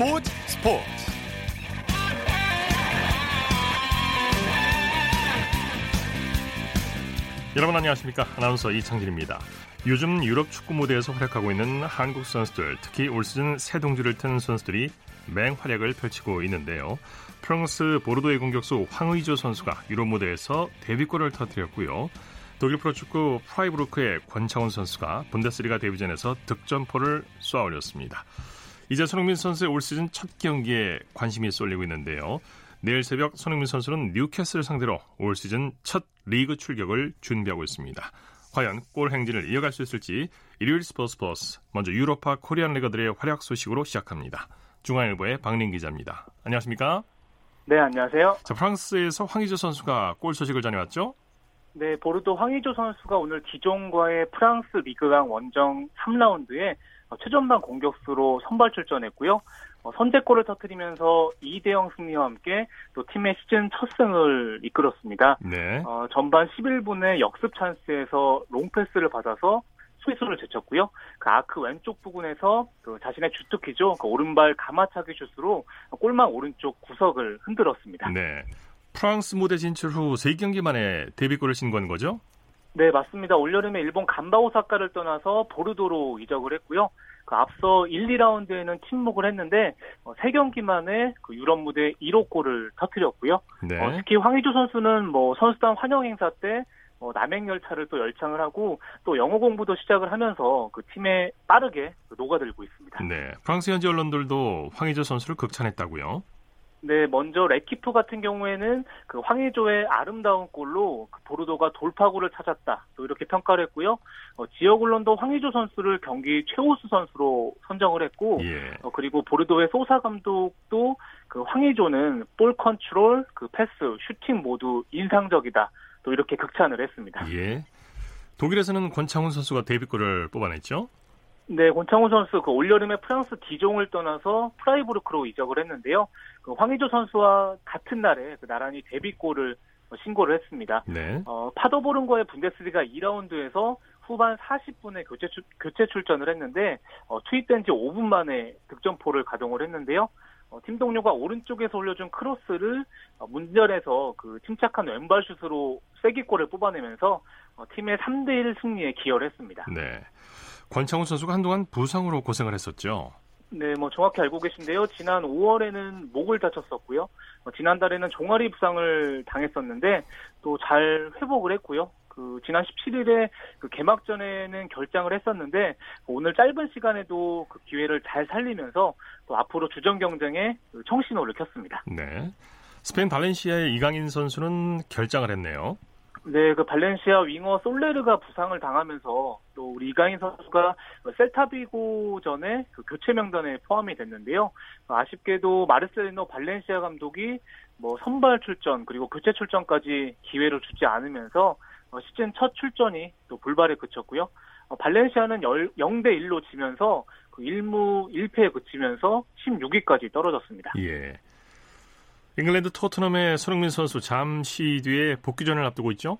스포츠 스포츠. 여러분 안녕하십니까? 아나운서 이창진입니다. 요즘 유럽 축구 무대에서 활약하고 있는 한국 선수들 특히 올 시즌 새 둥지를 튼 선수들이 맹활약을 펼치고 있는데요. 프랑스 보르도의 공격수 황의조 선수가 유럽 무대에서 데뷔골을 터뜨렸고요. 독일 프로축구 프라이부르크의 권창훈 선수가 분데스리가 데뷔전에서 득점포를 쏘아 올렸습니다. 이제 손흥민 선수의 올 시즌 첫 경기에 관심이 쏠리고 있는데요. 내일 새벽 손흥민 선수는 뉴캐슬 상대로 올 시즌 첫 리그 출격을 준비하고 있습니다. 과연 골 행진을 이어갈 수 있을지 일요일 스포츠 버스 먼저 유럽파 Korean leaguer들의 활약 소식으로 시작합니다. 중앙일보의 박린 기자입니다. 안녕하십니까? 네, 안녕하세요. 자, 프랑스에서 황의조 선수가 골 소식을 전해왔죠? 네, 보르도 황의조 선수가 오늘 디종과의 프랑스 리그앙 원정 3라운드에 최전방 공격수로 선발 출전했고요. 어, 선제골을 터뜨리면서 2대0 승리와 함께 또 팀의 시즌 첫 승을 이끌었습니다. 네. 어, 전반 11분에 역습 찬스에서 롱패스를 받아서 스위스를 제쳤고요. 그 아크 왼쪽 부근에서 그 자신의 주특기죠. 그 오른발 가마차기 슛으로 골망 오른쪽 구석을 흔들었습니다. 네. 프랑스 무대 진출 후 3경기 만에 데뷔골을 신고한 거죠? 네, 맞습니다. 올여름에 일본 간바오사카를 떠나서 보르도로 이적을 했고요. 그 앞서 1, 2라운드에는 침묵을 했는데 어, 3경기 만에 그 유럽 무대 1호 골을 터뜨렸고요. 네. 어, 특히 황희조 선수는 뭐 선수단 환영 행사 때 어, 남행 열차를 또 열창을 하고 또 영어 공부도 시작을 하면서 그 팀에 빠르게 녹아들고 있습니다. 네. 프랑스 현지 언론들도 황희조 선수를 극찬했다고요? 네, 먼저 레키프 같은 경우에는 그 황의조의 아름다운 골로 그 보르도가 돌파구를 찾았다. 또 이렇게 평가를 했고요. 어, 지역 언론도 황의조 선수를 경기 최우수 선수로 선정을 했고, 예. 어, 그리고 보르도의 소사 감독도 그 황의조는 볼 컨트롤, 그 패스, 슈팅 모두 인상적이다. 또 이렇게 극찬을 했습니다. 예. 독일에서는 권창훈 선수가 데뷔골을 뽑아냈죠? 네, 권창훈 선수 그 올여름에 프랑스 디종을 떠나서 프라이부르크로 이적을 했는데요. 그 황의조 선수와 같은 날에 그 나란히 데뷔골을 신고를 했습니다. 네. 어, 파도보른과의 분데스리가 2라운드에서 후반 40분에 교체, 출, 교체 출전을 했는데 어, 투입된 지 5분 만에 득점포를 가동을 했는데요. 어, 팀 동료가 오른쪽에서 올려준 크로스를 어, 문전에서 그 침착한 왼발 슛으로 쐐기골을 뽑아내면서 어, 팀의 3대1 승리에 기여를 했습니다. 네. 권창훈 선수가 한동안 부상으로 고생을 했었죠. 네, 뭐 정확히 알고 계신데요. 지난 5월에는 목을 다쳤었고요. 어, 지난달에는 종아리 부상을 당했었는데 또 잘 회복을 했고요. 그 지난 17일에 그 개막전에는 결장을 했었는데 오늘 짧은 시간에도 그 기회를 잘 살리면서 또 앞으로 주전 경쟁에 그 청신호를 켰습니다. 네. 스페인 발렌시아의 이강인 선수는 결장을 했네요. 네, 그 발렌시아 윙어 솔레르가 부상을 당하면서 또 우리 이강인 선수가 셀타비고 전에 그 교체 명단에 포함이 됐는데요. 아쉽게도 마르셀리노 발렌시아 감독이 뭐 선발 출전 그리고 교체 출전까지 기회를 주지 않으면서 어, 시즌 첫 출전이 또 불발에 그쳤고요. 어, 발렌시아는 0대 1로 지면서 그 1무 1패에 그치면서 16위까지 떨어졌습니다. 예. 잉글랜드 토트넘의 손흥민 선수 잠시 뒤에 복귀전을 앞두고 있죠?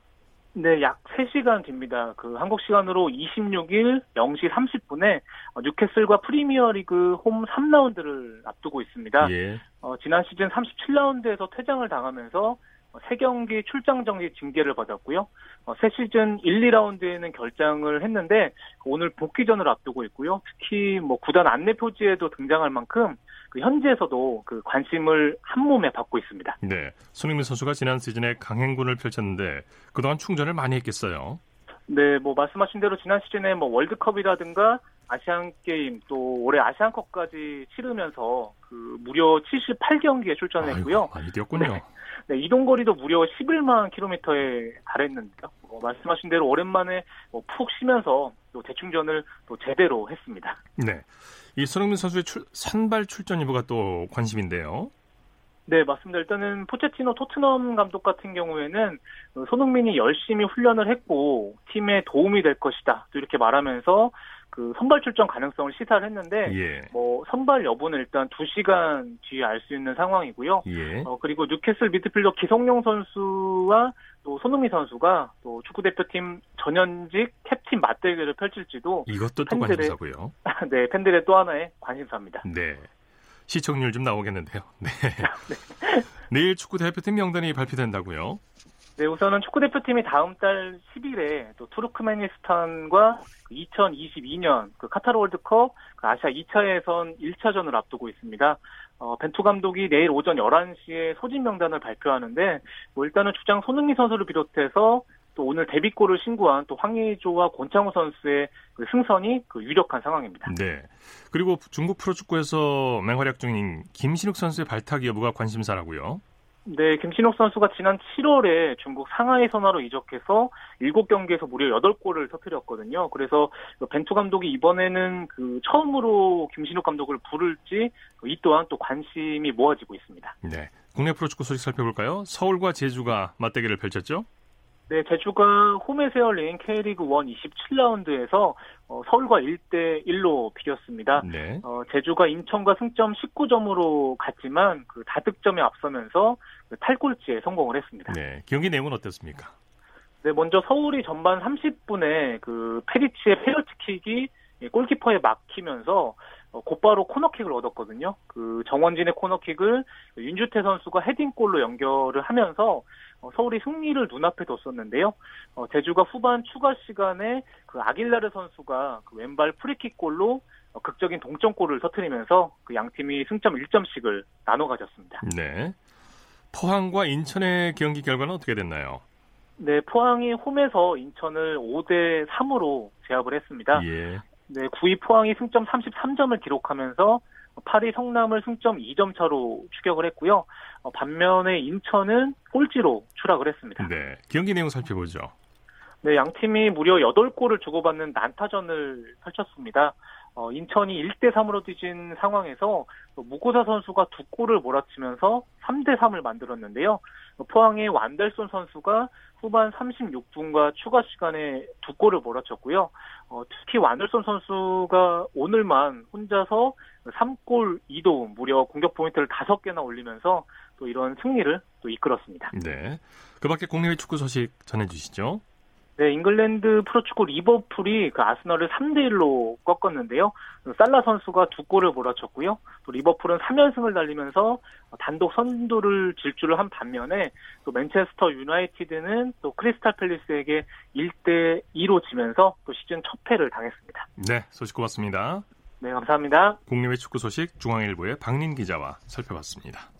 네, 약 3시간 뒤입니다. 그 한국 시간으로 26일 0시 30분에 뉴캐슬과 프리미어리그 홈 3라운드를 앞두고 있습니다. 예. 어, 지난 시즌 37라운드에서 퇴장을 당하면서 어, 3경기 출장 정지 징계를 받았고요. 어, 새 시즌 1, 2라운드에는 결장을 했는데 오늘 복귀전을 앞두고 있고요. 특히 뭐 구단 안내 표지에도 등장할 만큼 그 현지에서도 그 관심을 한 몸에 받고 있습니다. 네. 손흥민 선수가 지난 시즌에 강행군을 펼쳤는데 그동안 충전을 많이 했겠어요. 네, 뭐 말씀하신 대로 지난 시즌에 뭐 월드컵이라든가 아시안 게임 또 올해 아시안컵까지 치르면서 그 무려 78경기에 출전했고요. 아이고, 많이 뛰었군요. 네. 네, 이동 거리도 무려 11만 킬로미터에 달했는데요. 뭐 말씀하신 대로 오랜만에 뭐 푹 쉬면서 또 재충전을 또 제대로 했습니다. 네. 이 손흥민 선수의 출, 선발 출전 여부가 또 관심인데요. 네, 맞습니다. 일단은 포체티노 토트넘 감독 같은 경우에는 그 손흥민이 열심히 훈련을 했고 팀에 도움이 될 것이다. 또 이렇게 말하면서 그 선발 출전 가능성을 시사를 했는데 예. 뭐 선발 여부는 일단 2시간 뒤에 알 수 있는 상황이고요. 예. 어, 그리고 뉴캐슬 미드필더 기성용 선수와 또 손흥민 선수가 또 축구 대표팀 전현직 캡틴 맞대결을 펼칠지도 이것도 또 팬들의- 관심사고요. 네, 팬들의 또 하나의 관심사입니다. 네. 시청률 좀 나오겠는데요. 네. 네. 내일 축구 대표팀 명단이 발표된다고요? 네, 우선은 축구 대표팀이 다음 달 10일에 또 투르크메니스탄과 2022년 그 카타르 월드컵 그 아시아 2차 예선 1차전을 앞두고 있습니다. 어, 벤투 감독이 내일 오전 11시에 소집 명단을 발표하는데 뭐 일단은 주장 손흥민 선수를 비롯해서 또 오늘 데뷔골을 신고한 또 황의조와 권창우 선수의 그 승선이 그 유력한 상황입니다. 네. 그리고 중국 프로축구에서 맹활약 중인 김신욱 선수의 발탁 여부가 관심사라고요. 네, 김신욱 선수가 지난 7월에 중국 상하이 선화로 이적해서 7경기에서 무려 8골을 터뜨렸거든요. 그래서 벤투 감독이 이번에는 그 처음으로 김신욱 감독을 부를지 이 또한 또 관심이 모아지고 있습니다. 네. 국내 프로축구 소식 살펴볼까요? 서울과 제주가 맞대결을 펼쳤죠? 네, 제주가 홈에서 열린 K리그 1 27라운드에서 어, 서울과 1대 1로 비겼습니다. 네. 어, 제주가 인천과 승점 19점으로 갔지만 그 다득점에 앞서면서 그 탈골치에 성공을 했습니다. 네, 경기 내용은 어땠습니까? 네, 먼저 서울이 전반 30분에 그 페리치의 페널티킥이 골키퍼에 막히면서 어, 곧바로 코너킥을 얻었거든요. 그 정원진의 코너킥을 윤주태 선수가 헤딩골로 연결을 하면서 어, 서울이 승리를 눈앞에 뒀었는데요. 어, 제주가 후반 추가 시간에 그 아길라르 선수가 그 왼발 프리킥골로 극적인 동점골을 터트리면서 그 양 팀이 승점 1점씩을 나눠 가졌습니다. 네. 포항과 인천의 경기 결과는 어떻게 됐나요? 네, 포항이 홈에서 인천을 5대 3으로 제압을 했습니다. 예. 네, 9위 포항이 승점 33점을 기록하면서 8위 성남을 승점 2점 차로 추격을 했고요. 어, 반면에 인천은 꼴찌로 추락을 했습니다. 네, 경기 내용 살펴보죠. 네, 양 팀이 무려 8골을 주고받는 난타전을 펼쳤습니다. 어, 인천이 1대 3으로 뒤진 상황에서 무고사 선수가 두 골을 몰아치면서 3대 3을 만들었는데요. 포항의 완델손 선수가 후반 36분과 추가 시간에 두 골을 몰아쳤고요. 어, 특히 완델손 선수가 오늘만 혼자서 3골 2도움 무려 공격 포인트를 5개나 올리면서 또 이런 승리를 또 이끌었습니다. 네. 그 밖에 국내외 축구 소식 전해 주시죠. 네, 잉글랜드 프로축구 리버풀이 그 아스널을 3대 1로 꺾었는데요. 살라 선수가 두 골을 몰아쳤고요. 또 리버풀은 3연승을 달리면서 단독 선두를 질주를 한 반면에 또 맨체스터 유나이티드는 또 크리스탈 팰리스에게 1대 2로 지면서 또 시즌 첫 패를 당했습니다. 네, 소식 고맙습니다. 네, 감사합니다. 국내외 축구 소식 중앙일보의 박린 기자와 살펴봤습니다.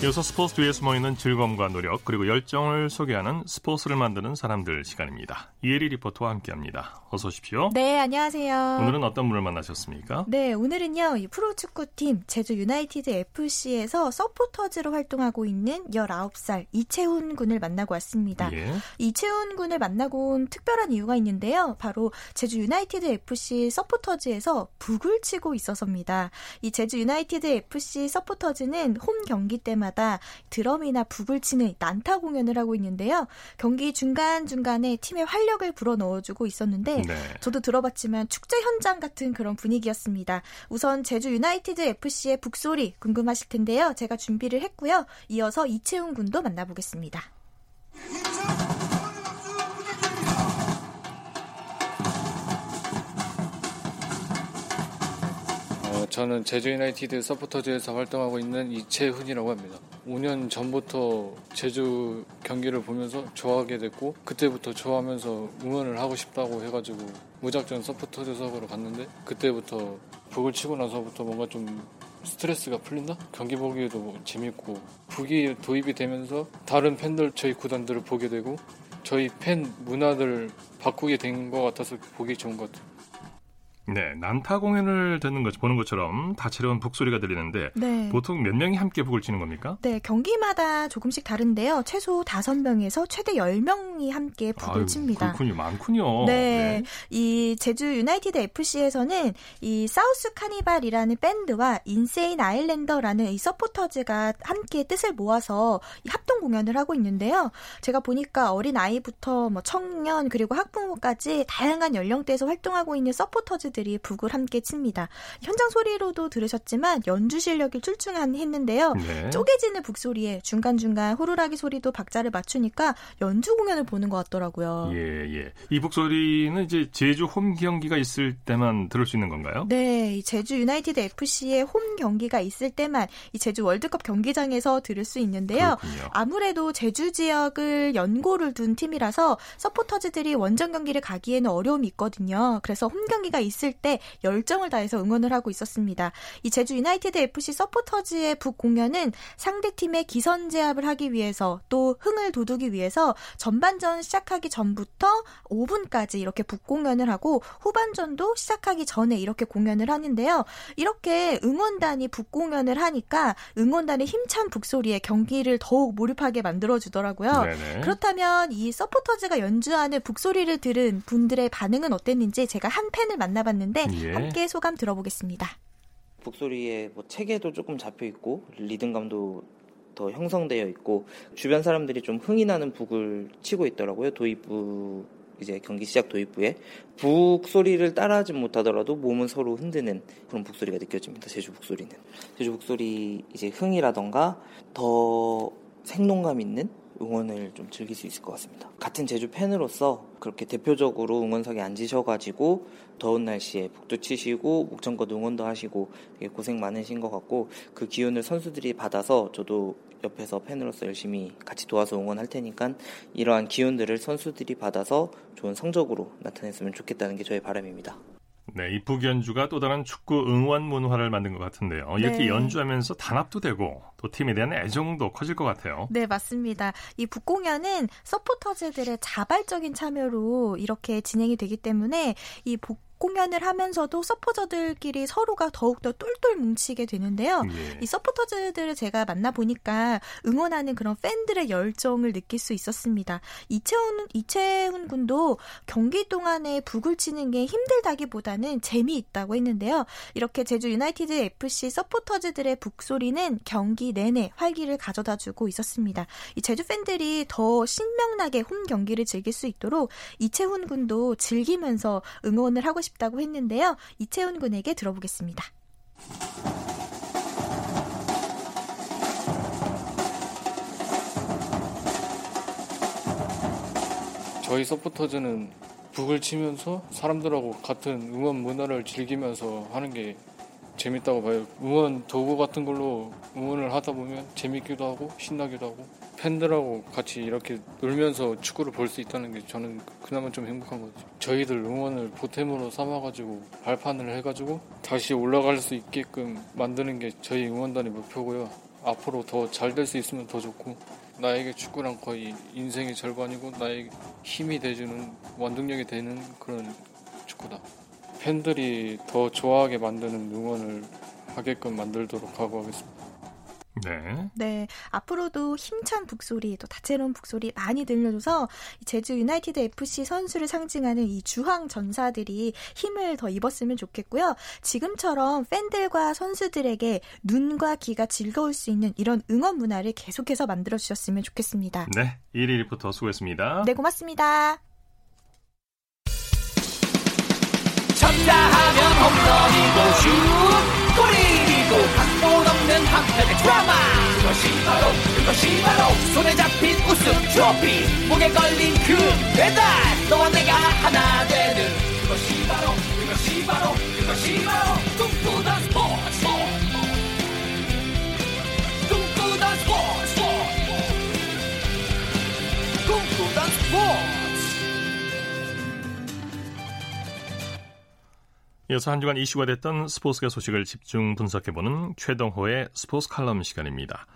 이어서 스포츠 뒤에 숨어있는 즐거움과 노력 그리고 열정을 소개하는 스포츠를 만드는 사람들 시간입니다. 이혜리 리포터와 함께합니다. 어서 오십시오. 네, 안녕하세요. 오늘은 어떤 분을 만나셨습니까? 네, 오늘은요. 프로축구팀 제주 유나이티드 FC에서 서포터즈로 활동하고 있는 19살 이채훈 군을 만나고 왔습니다. 예. 이채훈 군을 만나고 온 특별한 이유가 있는데요. 바로 제주 유나이티드 FC 서포터즈에서 북을 치고 있어서입니다. 이 제주 유나이티드 FC 서포터즈는 홈 경기 때마다 때마다 드럼이나 북을 치는 난타 공연을 하고 있는데요. 경기 중간중간에 팀의 활력을 불어넣어주고 있었는데 네. 저도 들어봤지만 축제 현장 같은 그런 분위기였습니다. 우선 제주 유나이티드 FC의 북소리 궁금하실 텐데요. 제가 준비를 했고요. 이어서 이채훈 군도 만나보겠습니다. 저는 제주 유나이티드 서포터즈에서 활동하고 있는 이채훈이라고 합니다. 5년 전부터 제주 경기를 보면서 좋아하게 됐고 그때부터 좋아하면서 응원을 하고 싶다고 해가지고 무작정 서포터즈석으로 갔는데 그때부터 북을 치고 나서부터 뭔가 좀 스트레스가 풀린다? 경기 보기에도 재밌고 북이 도입이 되면서 다른 팬들 저희 구단들을 보게 되고 저희 팬 문화를 바꾸게 된 것 같아서 보기 좋은 것 같아요. 네, 난타 공연을 듣는 것 보는 것처럼 다채로운 북소리가 들리는데 네. 보통 몇 명이 함께 북을 치는 겁니까? 네, 경기마다 조금씩 다른데요. 최소 5명에서 최대 10명이 함께 북을 아유, 칩니다. 그렇군요. 많군요. 네, 네. 이 제주 유나이티드 FC에서는 이 사우스 카니발이라는 밴드와 인세인 아일랜더라는 이 서포터즈가 함께 뜻을 모아서 합동 공연을 하고 있는데요. 제가 보니까 어린 아이부터 뭐 청년 그리고 학부모까지 다양한 연령대에서 활동하고 있는 서포터즈 선수들이 북을 함께 칩니다. 현장 소리로도 들으셨지만 연주 실력이 출중한 했는데요. 네. 쪼개지는 북소리에 중간중간 호루라기 소리도 박자를 맞추니까 연주 공연을 보는 것 같더라고요. 예, 예. 이 북소리는 이제 제주 홈 경기가 있을 때만 들을 수 있는 건가요? 네, 제주 유나이티드 FC의 홈 경기가 있을 때만 이 제주 월드컵 경기장에서 들을 수 있는데요. 그렇군요. 아무래도 제주 지역을 연고를 둔 팀이라서 서포터즈들이 원정 경기를 가기에는 어려움이 있거든요. 그래서 홈 경기가 있을 때 열정을 다해서 응원을 하고 있었습니다. 이 제주 유나이티드 FC 서포터즈의 북 공연은 상대 팀의 기선 제압을 하기 위해서 또 흥을 돋우기 위해서 전반전 시작하기 전부터 5분까지 이렇게 북 공연을 하고 후반전도 시작하기 전에 이렇게 공연을 하는데요. 이렇게 응원단이 북 공연을 하니까 응원단의 힘찬 북소리에 경기를 더욱 몰입하게 만들어 주더라고요. 그렇다면 이 서포터즈가 연주하는 북소리를 들은 분들의 반응은 어땠는지 제가 한 팬을 만나봤 는데 예. 함께 소감 들어보겠습니다. 북소리에 뭐 체계도 조금 잡혀 있고 리듬감도 더 형성되어 있고 주변 사람들이 좀 흥이 나는 북을 치고 있더라고요. 도입부 이제 경기 시작 도입부에 북 소리를 따라하지 못하더라도 몸은 서로 흔드는 그런 북소리가 느껴집니다. 제주 북소리는 제주 북소리 이제 흥이라던가 더 생동감 있는 응원을 좀 즐길 수 있을 것 같습니다. 같은 제주 팬으로서 그렇게 대표적으로 응원석에 앉으셔가지고 더운 날씨에 북도 치시고 목청껏 응원도 하시고 고생 많으신 것 같고 그 기운을 선수들이 받아서 저도 옆에서 팬으로서 열심히 같이 도와서 응원할 테니까 이러한 기운들을 선수들이 받아서 좋은 성적으로 나타냈으면 좋겠다는 게 저의 바람입니다. 네, 이 북 연주가 또 다른 축구 응원 문화를 만든 것 같은데요. 이렇게 네. 연주하면서 단합도 되고 또 팀에 대한 애정도 커질 것 같아요. 네, 맞습니다. 이 북공연은 서포터즈들의 자발적인 참여로 이렇게 진행이 되기 때문에 이 복, 공연을 하면서도 서포터들끼리 서로가 더욱더 똘똘 뭉치게 되는데요. 예. 이 서포터즈들을 제가 만나보니까 응원하는 그런 팬들의 열정을 느낄 수 있었습니다. 이채훈, 이채훈 군도 경기 동안에 북을 치는 게 힘들다기보다는 재미있다고 했는데요. 이렇게 제주 유나이티드 FC 서포터즈들의 북소리는 경기 내내 활기를 가져다 주고 있었습니다. 이 제주 팬들이 더 신명나게 홈 경기를 즐길 수 있도록 이채훈 군도 즐기면서 응원을 하고 싶 싶다고 했는데요. 이채훈 군에게 들어보겠습니다. 저희 서포터즈는 북을 치면서 사람들하고 같은 응원 문화를 즐기면서 하는 게 재밌다고 봐요. 응원 도구 같은 걸로 응원을 하다 보면 재밌기도 하고 신나기도 하고 팬들하고 같이 이렇게 놀면서 축구를 볼 수 있다는 게 저는 그나마 좀 행복한 거죠. 저희들 응원을 보탬으로 삼아가지고 발판을 해가지고 다시 올라갈 수 있게끔 만드는 게 저희 응원단의 목표고요. 앞으로 더 잘 될 수 있으면 더 좋고 나에게 축구랑 거의 인생의 절반이고 나에게 힘이 돼주는 원동력이 되는 그런 축구다. 팬들이 더 좋아하게 만드는 응원을 하게끔 만들도록 하고 하겠습니다. 네. 네. 앞으로도 힘찬 북소리, 또 다채로운 북소리 많이 들려줘서 제주 유나이티드 FC 선수를 상징하는 이 주황 전사들이 힘을 더 입었으면 좋겠고요. 지금처럼 팬들과 선수들에게 눈과 귀가 즐거울 수 있는 이런 응원 문화를 계속해서 만들어 주셨으면 좋겠습니다. 네. 1위 리포터 수고했습니다. 네, 고맙습니다. 쳤다 하면 홈런이고 슛 바로 손에 잡힌 우승 트로피 목에 걸린 그 배달. 너와 내가 하나 되는 그것이 바로 그것이 바로 그것이 바로 꿈꾸던 스포츠. 이어서 한 주간 이슈가 됐던 스포츠계 소식을 집중 분석해보는 최동호의 스포츠 칼럼 시간입니다.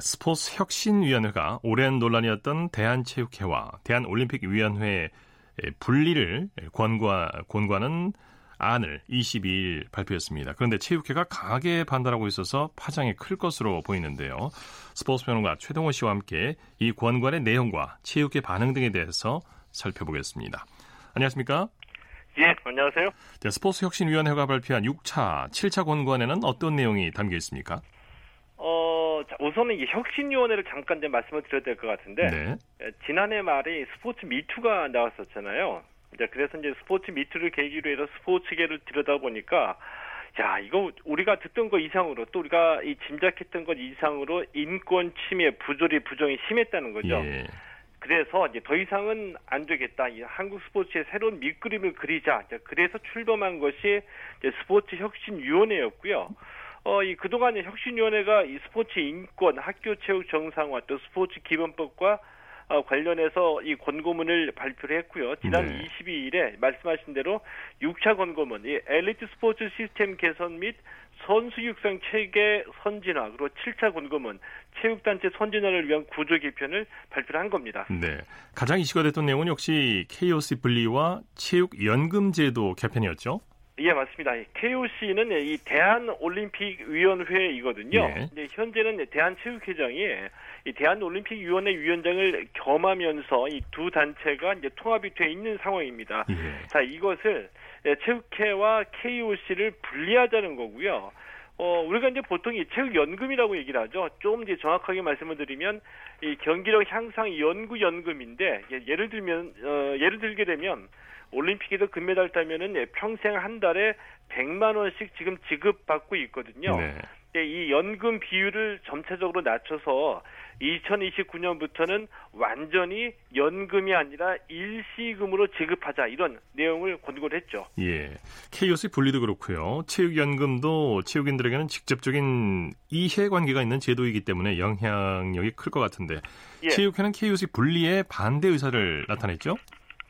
스포츠 혁신위원회가 오랜 논란이었던 대한체육회와 대한올림픽위원회의 분리를 권고, 권고하는 안을 22일 발표했습니다. 그런데 체육회가 강하게 반발하고 있어서 파장이 클 것으로 보이는데요. 스포츠 평론가 최동호 씨와 함께 이 권고안의 내용과 체육회 반응 등에 대해서 살펴보겠습니다. 안녕하십니까? 예, 안녕하세요. 네, 스포츠혁신위원회가 발표한 6차, 7차 권고안에는 어떤 내용이 담겨 있습니까? 어, 우선은 이 혁신위원회를 잠깐 좀 말씀을 드려야 될 것 같은데, 네. 예, 지난해 말에 스포츠 미투가 나왔었잖아요. 이제 그래서 이제 스포츠 미트를 계기로 해서 스포츠계를 들여다 보니까 야, 이거 우리가 듣던 것 이상으로 또 우리가 이 짐작했던 것 이상으로 인권 침해, 부조리, 부정이 심했다는 거죠. 예. 그래서 이제 더 이상은 안 되겠다. 이 한국 스포츠의 새로운 밑그림을 그리자. 그래서 출범한 것이 스포츠 혁신위원회였고요. 어, 이 그동안의 혁신위원회가 이 스포츠 인권, 학교 체육 정상화, 또 스포츠 기본법과 어, 관련해서 이 권고문을 발표를 했고요. 지난 네. 22일에 말씀하신 대로 6차 권고문, 이 엘리트 스포츠 시스템 개선 및 선수 육성 체계 선진화, 그리고 7차 권고문, 체육단체 선진화를 위한 구조 개편을 발표를 한 겁니다. 네. 가장 이슈가 됐던 내용은 역시 KOC 분리와 체육연금제도 개편이었죠? 예, 맞습니다. KOC는 이 대한올림픽위원회이거든요. 예. 이제 현재는 대한체육회장이 이 대한올림픽위원회 위원장을 겸하면서 이 두 단체가 이제 통합이 돼 있는 상황입니다. 예. 자, 이것을 체육회와 KOC를 분리하자는 거고요. 어, 우리가 이제 보통 이 체육연금이라고 얘기를 하죠. 좀 이제 정확하게 말씀을 드리면 이 경기력 향상 연구 연금인데 예를 들면 어, 예를 들게 되면 올림픽에서 금메달 따면은 예, 평생 한 달에 100만 원씩 지금 지급받고 있거든요. 네. 이 연금 비율을 점차적으로 낮춰서 2029년부터는 완전히 연금이 아니라 일시금으로 지급하자 이런 내용을 권고를 했죠. 예. KOC 분리도 그렇고요. 체육연금도 체육인들에게는 직접적인 이해관계가 있는 제도이기 때문에 영향력이 클 것 같은데 예. 체육회는 KOC 분리에 반대 의사를 나타냈죠?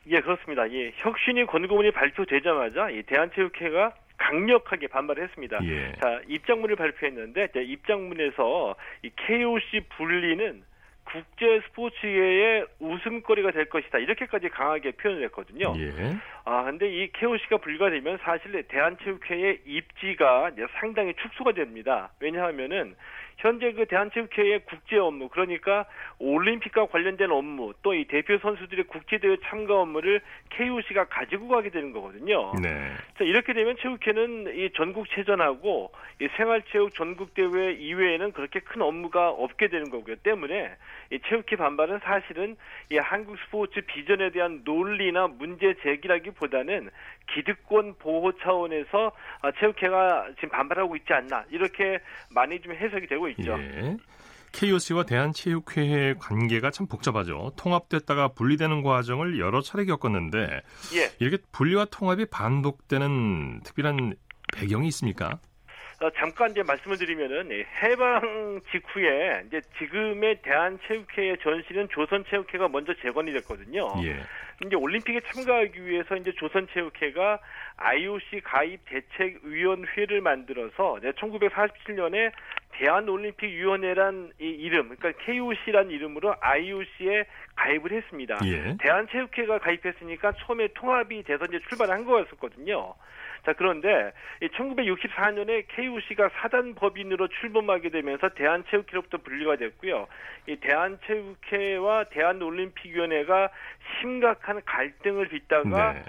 예, 그렇습니다. 예, 혁신이 권고문이 발표되자마자 이 대한체육회가 강력하게 반발을 했습니다. 예. 자, 입장문을 발표했는데 입장문에서 이 KOC 분리는 국제 스포츠계의 웃음거리가 될 것이다. 이렇게까지 강하게 표현을 했거든요. 예. 아, 근데 이 KOC가 분리가 되면 사실 대한체육회의 입지가 상당히 축소가 됩니다. 왜냐하면은 현재 그 대한체육회의 국제 업무 그러니까 올림픽과 관련된 업무 또 이 대표 선수들의 국제대회 참가 업무를 KOC가 가지고 가게 되는 거거든요. 네. 자, 이렇게 되면 체육회는 이 전국체전하고 이 생활체육 전국대회 이외에는 그렇게 큰 업무가 없게 되는 거고요. 때문에 이 체육회 반발은 사실은 이 한국 스포츠 비전에 대한 논리나 문제 제기라기보다는 기득권 보호 차원에서 아, 체육회가 지금 반발하고 있지 않나 이렇게 많이 좀 해석이 되고 있죠. 예. KOC와 대한체육회의 관계가 참 복잡하죠. 통합됐다가 분리되는 과정을 여러 차례 겪었는데 예. 이렇게 분리와 통합이 반복되는 특별한 배경이 있습니까? 어, 잠깐 이제 말씀을 드리면은 해방 직후에 이제 지금의 대한체육회의 전신은 조선체육회가 먼저 재건이 됐거든요. 예. 이제 올림픽에 참가하기 위해서 이제 조선체육회가 IOC 가입 대책위원회를 만들어서 1947년에 대한올림픽위원회란 이 이름, 그러니까 KOC란 이름으로 IOC에 가입을 했습니다. 예. 대한체육회가 가입했으니까 처음에 통합이 돼서 이제 출발한 거였었거든요. 자, 그런데 1964년에 KOC가 사단 법인으로 출범하게 되면서 대한체육회로부터 분리가 됐고요. 이 대한체육회와 대한올림픽위원회가 심각한 갈등을 빚다가 네.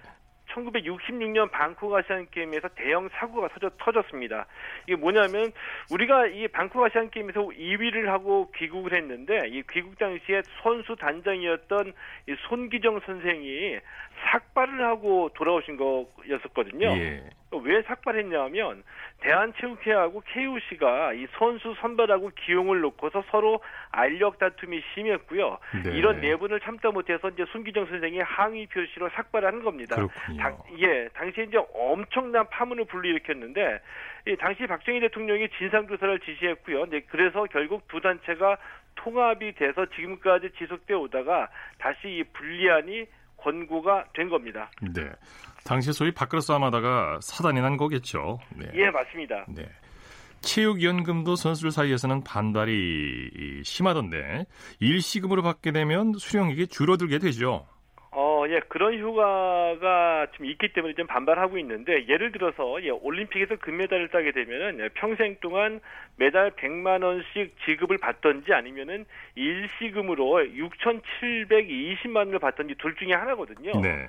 1966년 방콕 아시안 게임에서 대형 사고가 터졌, 터졌 습니다. 이게 뭐냐면 우리가 이 방콕 아시안 게임에서 2위를 하고 귀국을 했는데 이 귀국 당시에 선수 단장이었던 이 손기정 선생이 삭발을 하고 돌아오신 거였었거든요. 예. 왜 삭발했냐면 대한체육회하고 KOC가 이 선수 선발하고 기용을 놓고서 서로 알력 다툼이 심했고요. 네. 이런 내분을 참다 못해서 이제 손기정 선생이 항의 표시로 삭발하는 겁니다. 당, 예, 당시에 이제 엄청난 파문을 불러일으켰는데 이 당시 박정희 대통령이 진상 조사를 지시했고요. 네, 그래서 결국 두 단체가 통합이 돼서 지금까지 지속돼 오다가 다시 이 분리안이 권고가 된 겁니다. 네. 당시 소위 밥그릇 싸움하다가 사단이 난 거겠죠. 네. 예, 맞습니다. 네. 체육연금도 선수들 사이에서는 반발이 심하던데 일시금으로 받게 되면 수령액이 줄어들게 되죠. 어, 예, 그런 효과가 좀 있기 때문에 좀 반발하고 있는데 예를 들어서 예, 올림픽에서 금메달을 따게 되면은 예, 평생 동안 매달 100만 원씩 지급을 받던지 아니면은 일시금으로 6,720만 원을 받던지 둘 중에 하나거든요. 네.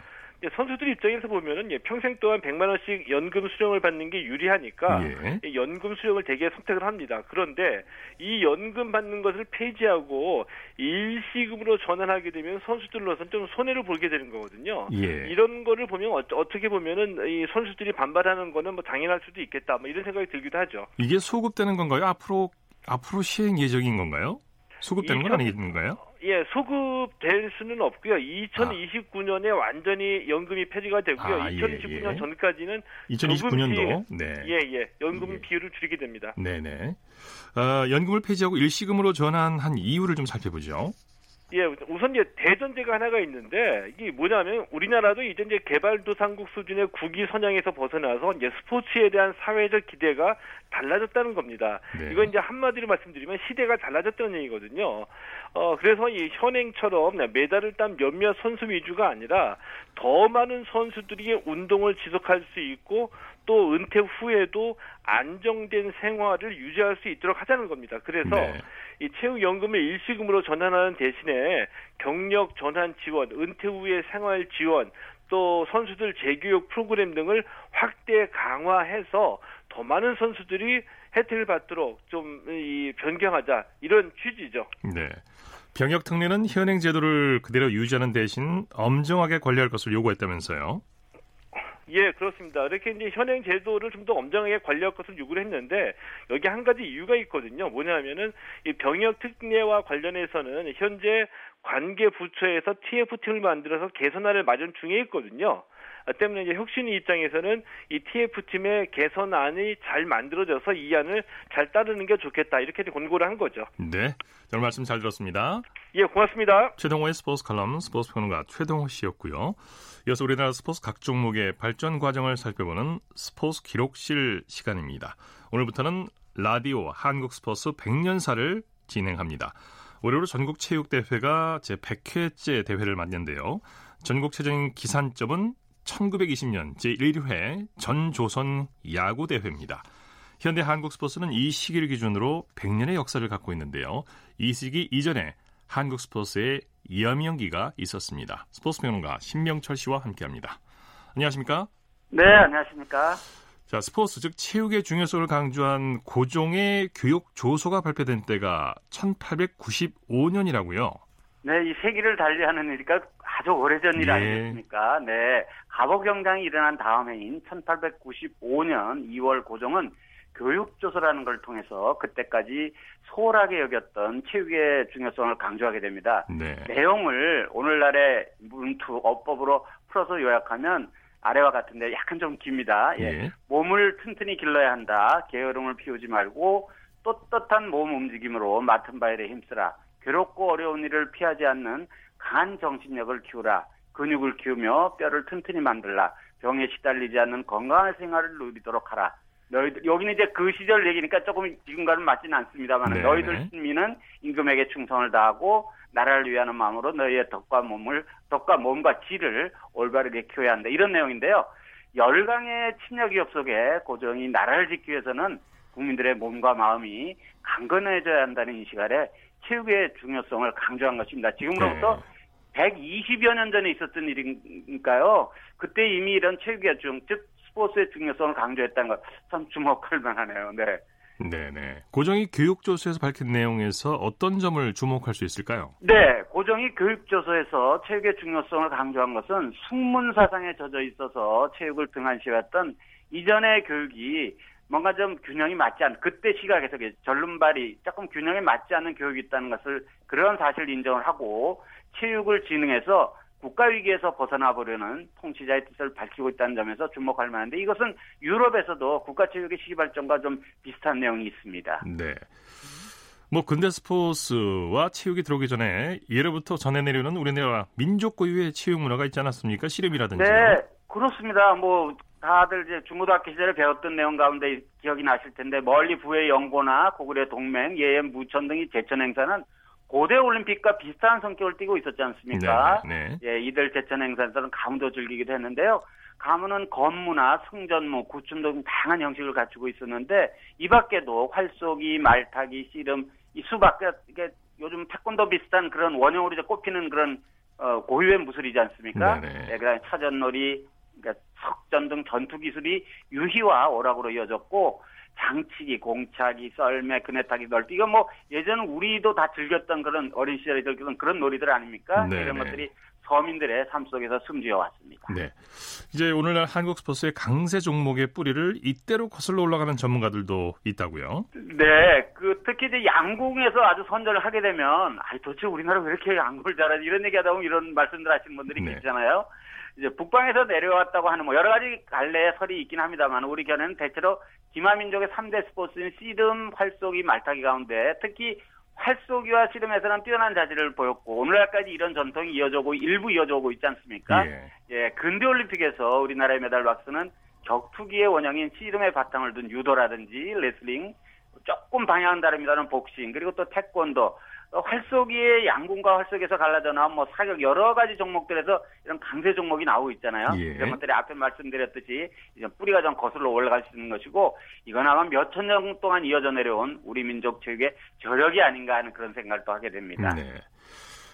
선수들 입장에서 보면은 예, 평생 동안 100만 원씩 연금 수령을 받는 게 유리하니까 예. 연금 수령을 대개 선택을 합니다. 그런데 이 연금 받는 것을 폐지하고 일시금으로 전환하게 되면 선수들로서는 좀 손해를 보게 되는 거거든요. 예. 이런 거를 보면 어, 떻게 보면은 이 선수들이 반발하는 거는 뭐 당연할 수도 있겠다. 뭐 이런 생각이 들기도 하죠. 이게 소급되는 건가요? 앞으로 앞으로 시행 예정인 건가요? 수급되는 건 아닌가요? 예, 소급될 수는 없고요. 2029년에 아. 완전히 연금이 폐지가 되고요. 아, 2029년 예, 예. 전까지는 2029년도 네. 예, 예. 연금 예. 비율을 줄이게 됩니다. 네, 네. 어, 연금을 폐지하고 일시금으로 전환한 이유를 좀 살펴보죠. 예, 우선 이제 대전제가 하나가 있는데 이게 뭐냐면 우리나라도 이제 이제 개발도상국 수준의 국위 선양에서 벗어나서 이제 스포츠에 대한 사회적 기대가 달라졌다는 겁니다. 네. 이건 이제 한마디로 말씀드리면 시대가 달라졌다는 얘기거든요. 어 그래서 이 현행처럼 메달을 딴 몇몇 선수 위주가 아니라 더 많은 선수들이 운동을 지속할 수 있고 또 은퇴 후에도 안정된 생활을 유지할 수 있도록 하자는 겁니다. 그래서 네. 이 체육연금을 일시금으로 전환하는 대신에 경력 전환 지원, 은퇴 후의 생활 지원, 또 선수들 재교육 프로그램 등을 확대 강화해서 더 많은 선수들이 혜택을 받도록 좀 이 변경하자 이런 취지죠. 네. 병역 특례는 현행 제도를 그대로 유지하는 대신 엄정하게 관리할 것을 요구했다면서요. 예, 그렇습니다. 이렇게 이제 현행 제도를 좀 더 엄정하게 관리할 것을 요구를 했는데 여기 한 가지 이유가 있거든요. 뭐냐면은 이 병역 특례와 관련해서는 현재 관계 부처에서 TF팀을 만들어서 개선안을 마련 중에 있거든요. 아, 때문에 이제 혁신이 입장에서는 이 TF팀의 개선안이 잘 만들어져서 이 안을 잘 따르는 게 좋겠다 이렇게 권고를 한 거죠. 네, 오늘 말씀 잘 들었습니다. 예, 고맙습니다. 최동호의 스포츠 칼럼 스포츠 평론가 최동호 씨였고요. 이어서 우리나라 스포츠 각 종목의 발전 과정을 살펴보는 스포츠 기록실 시간입니다. 오늘부터는 라디오 한국 스포츠 100년사를 진행합니다. 올해로 전국 체육대회가 제 100회째 대회를 맞는데요. 전국체전 기산점은 1920년 제1회 전조선 야구대회입니다. 현대 한국 스포츠는 이 시기를 기준으로 100년의 역사를 갖고 있는데요. 이 시기 이전에 한국 스포츠의 여명기가 있었습니다. 스포츠 평론가 신명철 씨와 함께합니다. 안녕하십니까? 네, 안녕하십니까? 자, 스포츠 즉 체육의 중요성을 강조한 고종의 교육 조서가 발표된 때가 1895년이라고요. 네, 이 세기를 달리하는 일이니까 아주 오래전 일 예. 아니겠습니까? 네, 갑오경장이 일어난 다음 해인 1895년 2월 고종은 교육조서라는 걸 통해서 그때까지 소홀하게 여겼던 체육의 중요성을 강조하게 됩니다. 네. 내용을 오늘날의 문투 어법으로 풀어서 요약하면 아래와 같은데 약간 좀 깁니다. 예. 예. 몸을 튼튼히 길러야 한다. 게으름을 피우지 말고 떳떳한 몸 움직임으로 맡은 바에 힘쓰라. 괴롭고 어려운 일을 피하지 않는 강한 정신력을 키우라. 근육을 키우며 뼈를 튼튼히 만들라. 병에 시달리지 않는 건강한 생활을 누리도록 하라. 너희들 여기는 이제 그 시절 얘기니까 조금 지금과는 맞지는 않습니다만 네. 너희들 신민은 임금에게 충성을 다하고 나라를 위하는 마음으로 너희의 덕과 몸을 덕과 몸과 질을 올바르게 키워야 한다 이런 내용인데요. 열강의 침략 위협 속에 고종이 나라를 짓기 위해서는 국민들의 몸과 마음이 강건해져야 한다는 인식 아래 체육의 중요성을 강조한 것입니다. 지금으로부터 네. 120여 년 전에 있었던 일이니까요. 그때 이미 이런 체육의 중, 즉 스포츠의 중요성을 강조했다는 것 참 주목할 만하네요. 네. 네네. 고정이 교육조서에서 밝힌 내용에서 어떤 점을 주목할 수 있을까요? 네, 고정이 교육조서에서 체육의 중요성을 강조한 것은 숙문 사상에 젖어 있어서 체육을 등한시했던 이전의 교육이 뭔가 좀 균형이 맞지 않, 그때 시각에서 전륜발이 조금 균형에 맞지 않는 교육이 있다는 것을 그런 사실을 인정을 하고 체육을 진흥해서 국가 위기에서 벗어나 보려는 통치자의 뜻을 밝히고 있다는 점에서 주목할 만한데 이것은 유럽에서도 국가 체육의 시기 발전과 좀 비슷한 내용이 있습니다. 네. 뭐 근대 스포츠와 체육이 들어오기 전에 예로부터 전해 내려오는 우리나라 민족 고유의 체육 문화가 있지 않았습니까? 씨름이라든지. 네, 그렇습니다. 뭐 다들 이제 중고등학교 시절에 배웠던 내용 가운데 기억이 나실 텐데 멀리 부의 영고나 고구려 동맹, 예엠 무천 등이 제천 행사는 고대 올림픽과 비슷한 성격을 띠고 있었지 않습니까? 네, 네. 예, 이들 제천 행사에서는 가문도 즐기기도 했는데요. 가문은 건무나 승전무, 구춤 등 다양한 형식을 갖추고 있었는데 이 밖에도 활쏘기, 말타기, 씨름, 이 수박 이게 요즘 태권도 비슷한 그런 원형으로 이제 꼽히는 그런 어, 고유의 무술이지 않습니까? 네, 그다음에 차전놀이, 그러니까 석전 등 전투 기술이 유희와 오락으로 이어졌고 장치기, 공차기, 썰매, 그네타기, 넓기 이건 뭐 예전 우리도 다 즐겼던 그런 어린 시절에 즐겼던 그런 놀이들 아닙니까? 네 이런 것들이 서민들의 삶 속에서 숨지어 왔습니다. 네. 이제 오늘날 한국 스포츠의 강세 종목의 뿌리를 이때로 거슬러 올라가는 전문가들도 있다고요? 네. 그 특히 이제 양궁에서 아주 선전을 하게 되면 아 도대체 우리나라 왜 이렇게 양궁을 잘하지 이런 얘기하다 보면 이런 말씀들 하시는 분들이 네. 계시잖아요. 이제 북방에서 내려왔다고 하는 뭐 여러 가지 갈래의 설이 있긴 합니다만 우리 견해는 대체로 기마민족의 3대 스포츠인 씨름, 활쏘기, 말타기 가운데 특히 활쏘기와 씨름에서는 뛰어난 자질을 보였고 오늘날까지 이런 전통이 이어져고 일부 이어져오고 있지 않습니까? 예. 예 근대 올림픽에서 우리나라의 메달 박스는 격투기의 원형인 씨름의 바탕을 둔 유도라든지 레슬링, 조금 방향은 다릅니다는 복싱, 그리고 또 태권도, 활쏘기의 양궁과 활쏘기에서 갈라져 나온 뭐 사격 여러 가지 종목들에서 이런 강세 종목이 나오고 있잖아요. 예. 이런 것들이 앞에 말씀드렸듯이 이제 뿌리가 좀 거슬러 올라갈 수 있는 것이고 이건 아마 몇천 년 동안 이어져 내려온 우리 민족 체육의 저력이 아닌가 하는 그런 생각도 하게 됩니다. 네.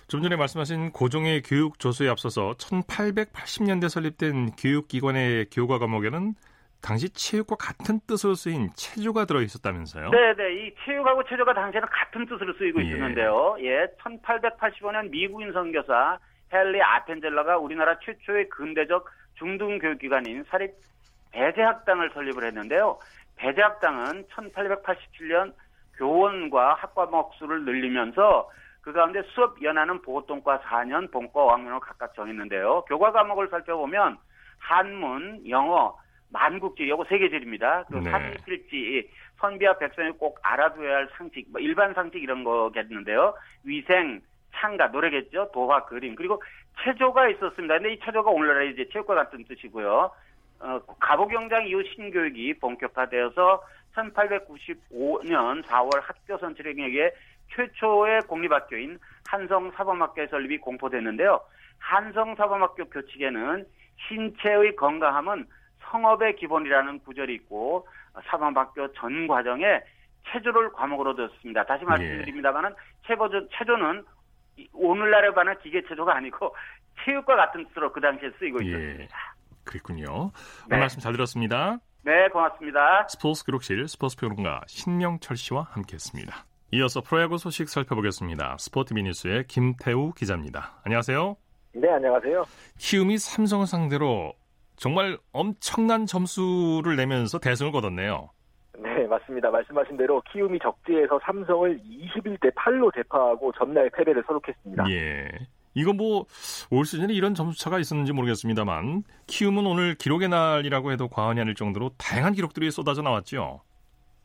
좀 전에 말씀하신 고종의 교육 조서에 앞서서 1880년대 설립된 교육기관의 교과 과목에는 당시 체육과 같은 뜻으로 쓰인 체조가 들어 있었다면서요? 네, 네. 이 체육하고 체조가 당시에는 같은 뜻으로 쓰이고 예. 있었는데요. 예. 1885년 미국인 선교사 헨리 아펜젤러가 우리나라 최초의 근대적 중등 교육기관인 사립 배제학당을 설립을 했는데요. 배제학당은 1887년 교원과 학과목 수를 늘리면서 그 가운데 수업 연하는 보통과 4년, 본과 5학년을 각각 정했는데요. 교과 과목을 살펴보면 한문, 영어, 만국지 요거 세 계절입니다. 그 네. 삼일필지 선비와 백성이 꼭 알아둬야 할 상식, 뭐 일반 상식 이런 거겠는데요. 위생, 창가, 노래겠죠. 도화, 그림 그리고 체조가 있었습니다. 근데 이 체조가 오늘날의 이제 체육과 같은 뜻이고요. 어, 가보경장 이후 신교육이 본격화되어서 1895년 4월 학교 선출행에게 최초의 공립학교인 한성사범학교의 설립이 공포됐는데요. 한성사범학교 교칙에는 신체의 건강함은 성업의 기본이라는 구절이 있고 사범학교 전 과정에 체조를 과목으로 뒀습니다. 다시 예. 말씀드립니다만은 체조 체조는 오늘날에 반한 기계 체조가 아니고 체육과 같은 뜻으로 그 당시에 쓰이고 예. 있었습니다. 그랬군요. 오늘 네. 말씀 잘 들었습니다. 네, 고맙습니다. 스포츠 기록실 스포츠 평론가 신명철 씨와 함께했습니다. 이어서 프로야구 소식 살펴보겠습니다. 스포티비 뉴스의 김태우 기자입니다. 안녕하세요. 네, 안녕하세요. 키움이 삼성을 상대로 정말 엄청난 점수를 내면서 대승을 거뒀네요. 네, 맞습니다. 말씀하신 대로 키움이 적지에서 삼성을 21대 8로 대파하고 전날 패배를 서록했습니다. 예. 이거 뭐 올 시즌에 이런 점수차가 있었는지 모르겠습니다만 키움은 오늘 기록의 날이라고 해도 과언이 아닐 정도로 다양한 기록들이 쏟아져 나왔죠.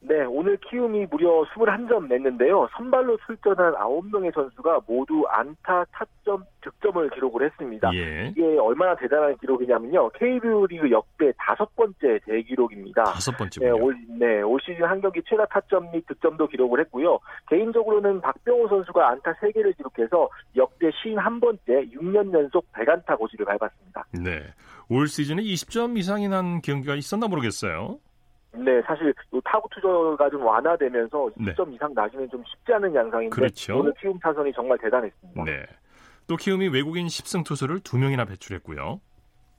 네, 오늘 키움이 무려 21점 냈는데요. 선발로 출전한 9명의 선수가 모두 안타, 타점, 득점을 기록을 했습니다. 예. 이게 얼마나 대단한 기록이냐면요. KBO 리그 역대 다섯 번째 대기록입니다. 다섯 번째. 네, 올, 네, 올 시즌 한 경기 최다 타점 및 득점도 기록을 했고요. 개인적으로는 박병호 선수가 안타 3개를 기록해서 역대 51번째 6년 연속 100안타 고지를 밟았습니다. 네. 올 시즌에 20점 이상이 난 경기가 있었나 모르겠어요. 네, 사실 타구 투자가 좀 완화되면서 20점 네. 이상 나기는 좀 쉽지 않은 양상인데 그렇죠. 오늘 키움 타선이 정말 대단했습니다. 네. 또 키움이 외국인 10승 투수를 2명이나 배출했고요.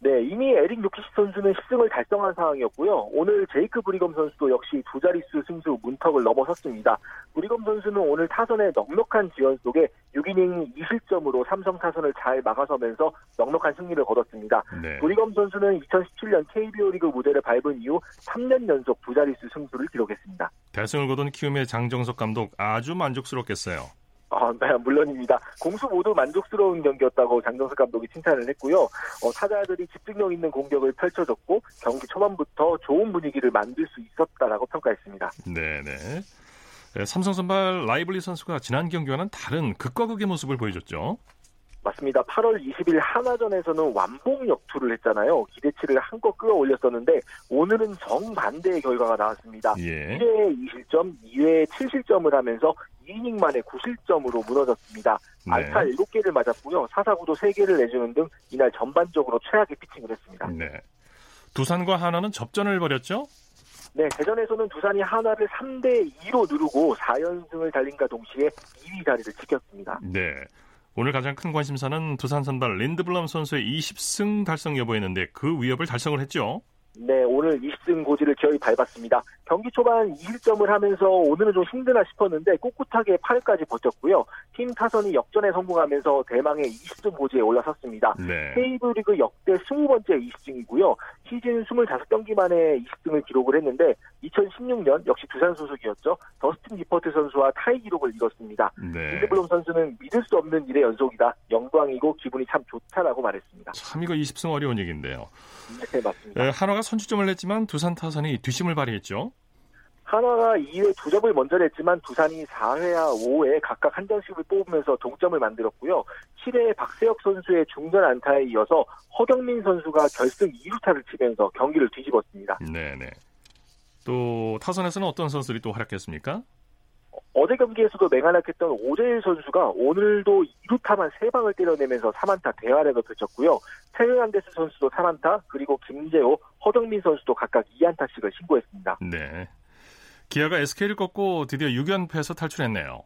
네, 이미 에릭 요키시 선수는 10승을 달성한 상황이었고요. 오늘 제이크 브리검 선수도 역시 두 자릿수 승수 문턱을 넘어섰습니다. 브리검 선수는 오늘 타선의 넉넉한 지원 속에 6이닝 2실점으로 삼성 타선을 잘 막아서면서 넉넉한 승리를 거뒀습니다. 네. 브리검 선수는 2017년 KBO 리그 무대를 밟은 이후 3년 연속 두 자릿수 승수를 기록했습니다. 대승을 거둔 키움의 장정석 감독 아주 만족스럽겠어요. 아, 네, 물론입니다. 공수 모두 만족스러운 경기였다고 장정석 감독이 칭찬을 했고요. 어, 타자들이 집중력 있는 공격을 펼쳐줬고 경기 초반부터 좋은 분위기를 만들 수 있었다라고 평가했습니다. 네네. 네, 삼성 선발 라이블리 선수가 지난 경기와는 다른 극과 극의 모습을 보여줬죠. 맞습니다. 8월 20일 한화전에서는 완봉 역투를 했잖아요. 기대치를 한껏 끌어올렸었는데 오늘은 정반대의 결과가 나왔습니다. 예. 1회에 2실점, 2회에 7실점을 하면서 2이닝 만에 9실점으로 무너졌습니다. 네. 안타 7개를 맞았고요. 사사구도 3개를 내주는 등 이날 전반적으로 최악의 피칭을 했습니다. 네. 두산과 하나는 접전을 벌였죠? 네, 대전에서는 두산이 하나를 3대 2로 누르고 4연승을 달린과 동시에 2위 자리를 지켰습니다. 네. 오늘 가장 큰 관심사는 두산 선발 린드블럼 선수의 20승 달성 여부였는데 그 위협을 달성을 했죠. 네, 오늘 20승 고지를 기어이 밟았습니다. 경기 초반 2실점을 하면서 오늘은 좀 힘드나 싶었는데 꿋꿋하게 8회까지 버텼고요. 팀 타선이 역전에 성공하면서 대망의 20승 고지에 올라섰습니다. 네. K리그 역대 20번째 20승이고요. 시즌 25경기 만에 20승을 기록을 했는데 2016년 역시 두산 소속이었죠. 더스틴 니퍼트 선수와 타이 기록을 이뤘습니다. 네. 린드블럼 선수는 믿을 수 없는 일의 연속이다. 영광이고 기분이 참 좋다라고 말했습니다. 참 이거 20승 어려운 얘기인데요. 네, 맞습니다. 에, 한화가 선취점을 냈지만 두산 타선이 뒷심을 발휘했죠. 한화가 2회 두 점을 먼저 냈지만 두산이 4회와 5회 각각 한 점씩을 뽑으면서 동점을 만들었고요. 7회 박세혁 선수의 중전 안타에 이어서 허경민 선수가 결승 2루타를 치면서 경기를 뒤집었습니다. 네네. 또 타선에서는 어떤 선수들이 또 활약했습니까? 어제 경기에서도 맹활약했던 오재일 선수가 오늘도 2루타만 3방을 때려내면서 3안타 대활약을 펼쳤고요. 태르난데스 선수도 3안타, 그리고 김재호, 허경민 선수도 각각 2안타씩을 신고했습니다. 네. 기아가 SK를 꺾고 드디어 6연패에서 탈출했네요.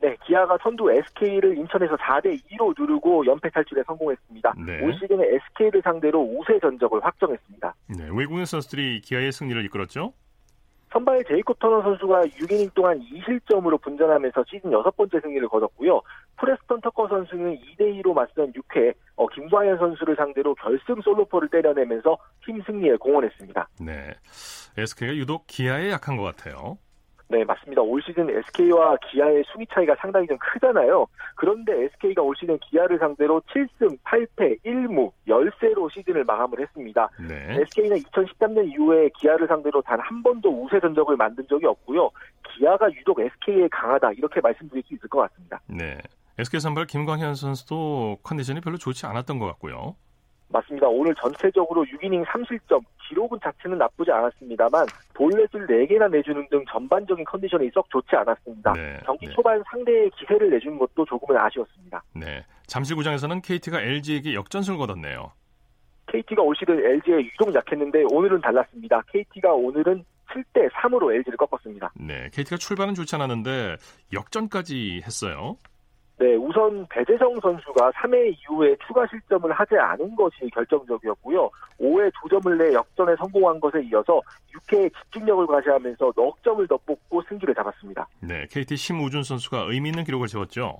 네, 기아가 선두 SK를 인천에서 4대 2로 누르고 연패 탈출에 성공했습니다. 네. 올 시즌에 SK를 상대로 우세 전적을 확정했습니다. 네, 외국인 선수들이 기아의 승리를 이끌었죠? 선발 제이콥 터너 선수가 6이닝 동안 2실점으로 분전하면서 시즌 여섯 번째 승리를 거뒀고요. 프레스턴 터커 선수는 2대2로 맞선 6회 어, 김광현 선수를 상대로 결승 솔로포를 때려내면서 팀 승리에 공헌했습니다. 네, SK가 유독 기아에 약한 것 같아요. 네, 맞습니다. 올 시즌 SK와 기아의 순위 차이가 상당히 좀 크잖아요. 그런데 SK가 올 시즌 기아를 상대로 7승 8패 1무 열세로 시즌을 마감을 했습니다. 네. SK는 2013년 이후에 기아를 상대로 단 한 번도 우세 전적을 만든 적이 없고요. 기아가 유독 SK에 강하다 이렇게 말씀드릴 수 있을 것 같습니다. 네. SK 선발 김광현 선수도 컨디션이 별로 좋지 않았던 것 같고요. 맞습니다. 오늘 전체적으로 6이닝 3실점, 기록은 자체는 나쁘지 않았습니다만 볼넷을 4개나 내주는 등 전반적인 컨디션이 썩 좋지 않았습니다. 네, 경기 네. 초반 상대의 기세를 내준 것도 조금은 아쉬웠습니다. 네, 잠실구장에서는 KT가 LG에게 역전승을 거뒀네요. KT가 올 시즌 LG에 유독 약했는데 오늘은 달랐습니다. KT가 오늘은 7대 3으로 LG를 꺾었습니다. 네, KT가 출발은 좋지 않았는데 역전까지 했어요. 네, 우선 배재성 선수가 3회 이후에 추가 실점을 하지 않은 것이 결정적이었고요. 5회 2점을 내 역전에 성공한 것에 이어서 6회에 집중력을 과시하면서 넉 점을 더 뽑고 승기를 잡았습니다. 네, KT 심우준 선수가 의미 있는 기록을 세웠죠.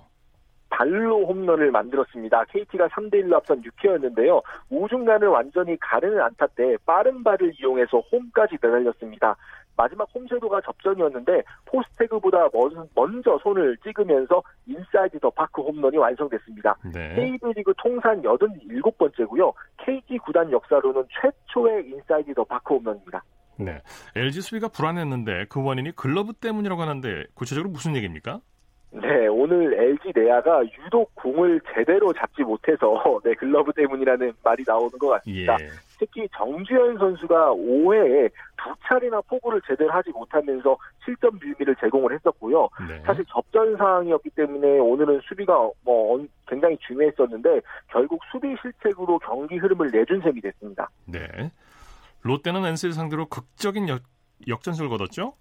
발로 홈런을 만들었습니다. KT가 3대1로 앞선 6회였는데요. 우중간을 완전히 가르는 안타 때 빠른 발을 이용해서 홈까지 내달렸습니다. 마지막 홈쇄도가 접전이었는데 포수 태그보다 먼저 손을 찍으면서 인사이드 더 파크 홈런이 완성됐습니다. 네. KBO리그 통산 87번째고요. KT 구단 역사로는 최초의 인사이드 더 파크 홈런입니다. 네. LG 수비가 불안했는데 그 원인이 글러브 때문이라고 하는데 구체적으로 무슨 얘기입니까? 네, 오늘 LG 내야가 유독 공을 제대로 잡지 못해서 네, 글러브 때문이라는 말이 나오는 것 같습니다. 예. 특히 정주현 선수가 5회에 두 차례나 포구를 제대로 하지 못하면서 실점 빌미를 제공을 했었고요. 네. 사실 접전 상황이었기 때문에 오늘은 수비가 뭐 굉장히 중요했었는데 결국 수비 실책으로 경기 흐름을 내준 셈이 됐습니다. 네. 롯데는 NC를 상대로 극적인 역, 역전승을 거뒀죠?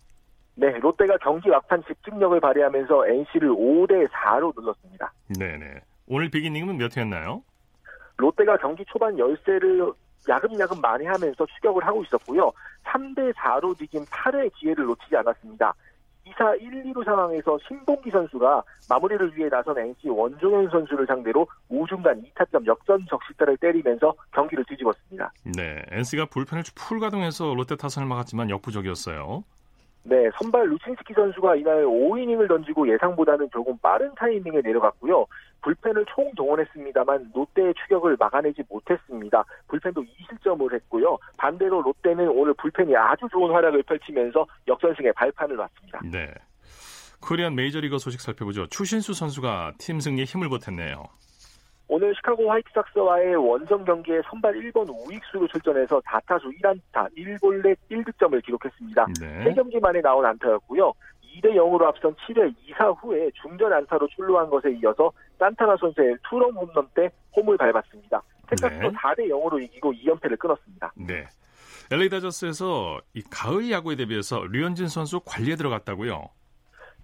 네, 롯데가 경기 막판 집중력을 발휘하면서 NC를 5대 4로 눌렀습니다. 네 네. 오늘 비기닝은 몇 회였나요? 롯데가 경기 초반 열세를 야금야금 많이 하면서 추격을 하고 있었고요. 3대 4로 이긴 8회 기회를 놓치지 않았습니다. 2사 1, 2루 상황에서 신봉기 선수가 마무리를 위해 나선 NC 원종현 선수를 상대로 우중간 2타점 역전 적시타를 때리면서 경기를 뒤집었습니다. 네, NC가 불펜을 풀 가동해서 롯데 타선을 막았지만 역부족이었어요. 네, 선발 루친스키 선수가 이날 5이닝을 던지고 예상보다는 조금 빠른 타이밍에 내려갔고요. 불펜을 총 동원했습니다만 롯데의 추격을 막아내지 못했습니다. 불펜도 2실점을 했고요. 반대로 롯데는 오늘 불펜이 아주 좋은 활약을 펼치면서 역전승의 발판을 놨습니다. 네. 코리안 메이저리거 소식 살펴보죠. 추신수 선수가 팀 승리에 힘을 보탰네요. 오늘 시카고 화이트삭스와의 원정 경기에 선발 1번 우익수로 출전해서 4타수 1안타 1볼넷 1득점을 기록했습니다. 네. 3경기 만에 나온 안타였고요. 2대 0으로 앞선 7회 2사 후에 중전 안타로 출루한 것에 이어서 산타나 선수의 투런 홈런 때 홈을 밟았습니다. 텍사스도 네. 4대 0으로 이기고 2연패를 끊었습니다. 네. LA 다저스에서 이 가을 야구에 대비해서 류현진 선수 관리에 들어갔다고요?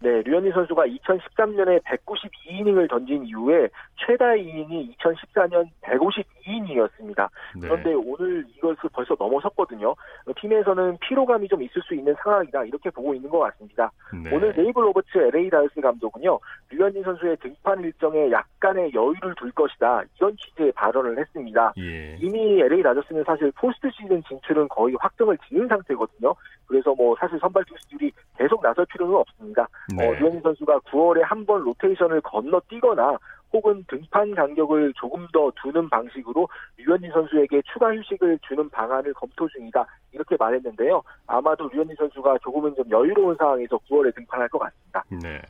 네, 류현진 선수가 2013년에 192이닝을 던진 이후에 최다 이닝이 2014년 152이닝이었습니다. 네. 그런데 오늘 이것을 벌써 넘어섰거든요. 팀에서는 피로감이 좀 있을 수 있는 상황이다 이렇게 보고 있는 것 같습니다. 네. 오늘 데이브 로버츠 LA 다저스 감독은요, 류현진 선수의 등판 일정에 약간의 여유를 둘 것이다 이런 취지의 발언을 했습니다. 예. 이미 LA 다저스는 사실 포스트 시즌 진출은 거의 확정을 지은 상태거든요. 그래서 뭐 사실 선발 투수들이 계속 나설 필요는 없습니다. 네. 어, 류현진 선수가 9월에 한 번 로테이션을 건너뛰거나 혹은 등판 간격을 조금 더 두는 방식으로 류현진 선수에게 추가 휴식을 주는 방안을 검토 중이다. 이렇게 말했는데요. 아마도 류현진 선수가 조금은 좀 여유로운 상황에서 9월에 등판할 것 같습니다. 네.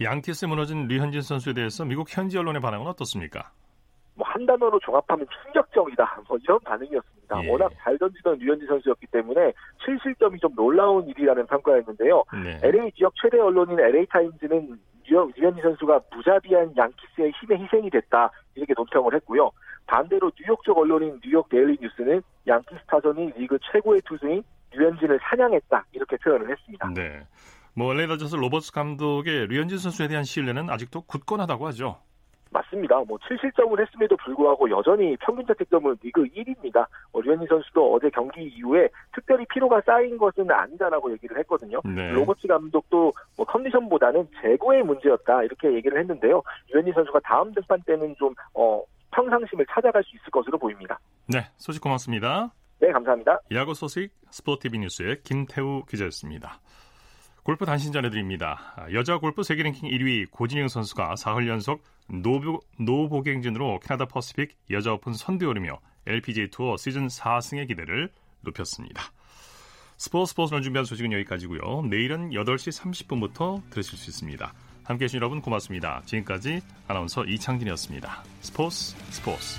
양키스에 무너진 류현진 선수에 대해서 미국 현지 언론의 반응은 어떻습니까? 뭐한 단어로 종합하면 충격적이다. 뭐 이런 반응이었습니다. 예. 워낙 잘 던지던 류현진 선수였기 때문에 7실점이 좀 놀라운 일이라는 평가였는데요. 네. LA 지역 최대 언론인 LA 타임즈는 류현진 선수가 무자비한 양키스의 힘에 희생이 됐다 이렇게 논평을 했고요. 반대로 뉴욕 쪽 언론인 뉴욕 데일리 뉴스는 양키스 타선이 리그 최고의 투수인 류현진을 사냥했다 이렇게 표현을 했습니다. 네. 뭐 LA 다저스 로버츠 감독의 류현진 선수에 대한 신뢰는 아직도 굳건하다고 하죠. 맞습니다. 뭐 7실점을 했음에도 불구하고 여전히 평균 자책점은 리그 1위입니다. 뭐 류현진 선수도 어제 경기 이후에 특별히 피로가 쌓인 것은 아니다라고 얘기를 했거든요. 네. 로버츠 감독도 뭐 컨디션보다는 제구의 문제였다 이렇게 얘기를 했는데요. 류현진 선수가 다음 등판 때는 좀 어, 평상심을 찾아갈 수 있을 것으로 보입니다. 네, 소식 고맙습니다. 네, 감사합니다. 야구 소식 스포티비 뉴스의 김태우 기자였습니다. 골프 단신 전해드립니다. 여자 골프 세계 랭킹 1위 고진영 선수가 사흘 연속 노보, 노보기 행진으로 캐나다 퍼시픽 여자 오픈 선두에 오르며 LPGA 투어 시즌 4승의 기대를 높였습니다. 스포츠 스포츠를 준비한 소식은 여기까지고요. 내일은 8시 30분부터 들으실 수 있습니다. 함께해 주신 여러분 고맙습니다. 지금까지 아나운서 이창진이었습니다. 스포츠 스포츠